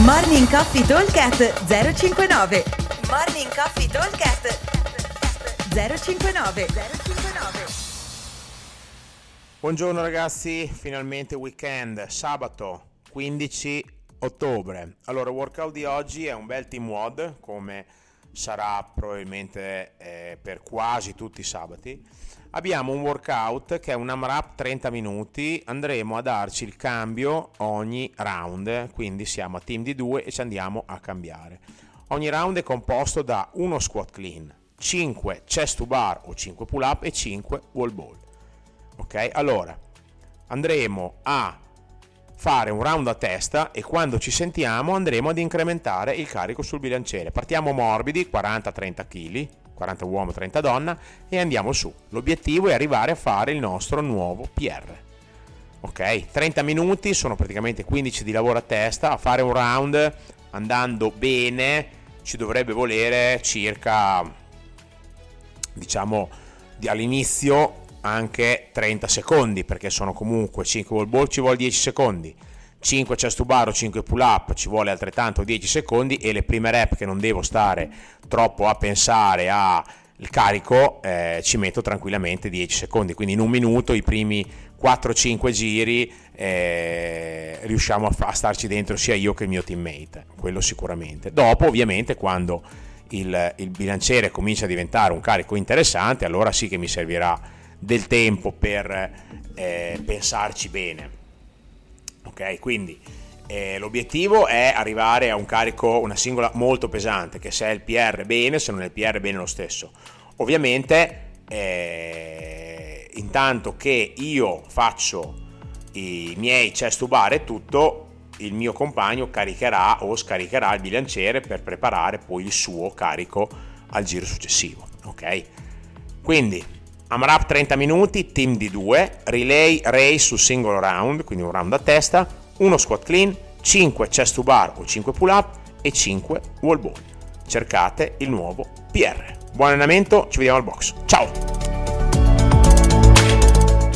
Morning Coffee Talkcast 059 Morning Coffee Talkcast 059 059 Buongiorno ragazzi, finalmente weekend, sabato 15 ottobre. Allora, workout di oggi è un bel team WOD, come sarà probabilmente eh, per quasi tutti i sabati. Abbiamo un workout che è un AMRAP 30 minuti, andremo a darci il cambio ogni round, quindi siamo a team di due e ci andiamo a cambiare. Ogni round è composto da uno squat clean, 5 chest to bar o 5 pull up e 5 wall ball. Ok? Allora, andremo a fare un round a testa e quando ci sentiamo andremo ad incrementare il carico sul bilanciere. Partiamo morbidi, 40-30 kg, 40 uomo, 30 donna e andiamo su. L'obiettivo è arrivare a fare il nostro nuovo PR. Ok, 30 minuti, sono praticamente 15 di lavoro a testa, a fare un round andando bene ci dovrebbe volere circa diciamo all'inizio anche 30 secondi perché sono comunque 5 wall ball ci vuole 10 secondi. 5 chest to bar o 5 pull up ci vuole altrettanto 10 secondi e le prime rep che non devo stare troppo a pensare al carico eh, ci metto tranquillamente 10 secondi. Quindi in un minuto i primi 4-5 giri eh, riusciamo a, a starci dentro sia io che il mio teammate quello sicuramente. Dopo ovviamente quando il, il bilanciere comincia a diventare un carico interessante allora sì che mi servirà del tempo per eh, pensarci bene. Ok, quindi eh, l'obiettivo è arrivare a un carico, una singola molto pesante, che se è il PR bene, se non è il PR bene lo stesso. Ovviamente, eh, intanto che io faccio i miei chest to bar e tutto, il mio compagno caricherà o scaricherà il bilanciere per preparare poi il suo carico al giro successivo. Ok? Quindi AMRAP 30 minuti, team di 2, relay race su singolo round, quindi un round a testa, uno squat clean, 5 chest to bar o 5 pull up e 5 wall ball. Cercate il nuovo PR. Buon allenamento, ci vediamo al box. Ciao!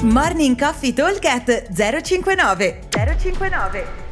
Morning Coffee Talk 059 059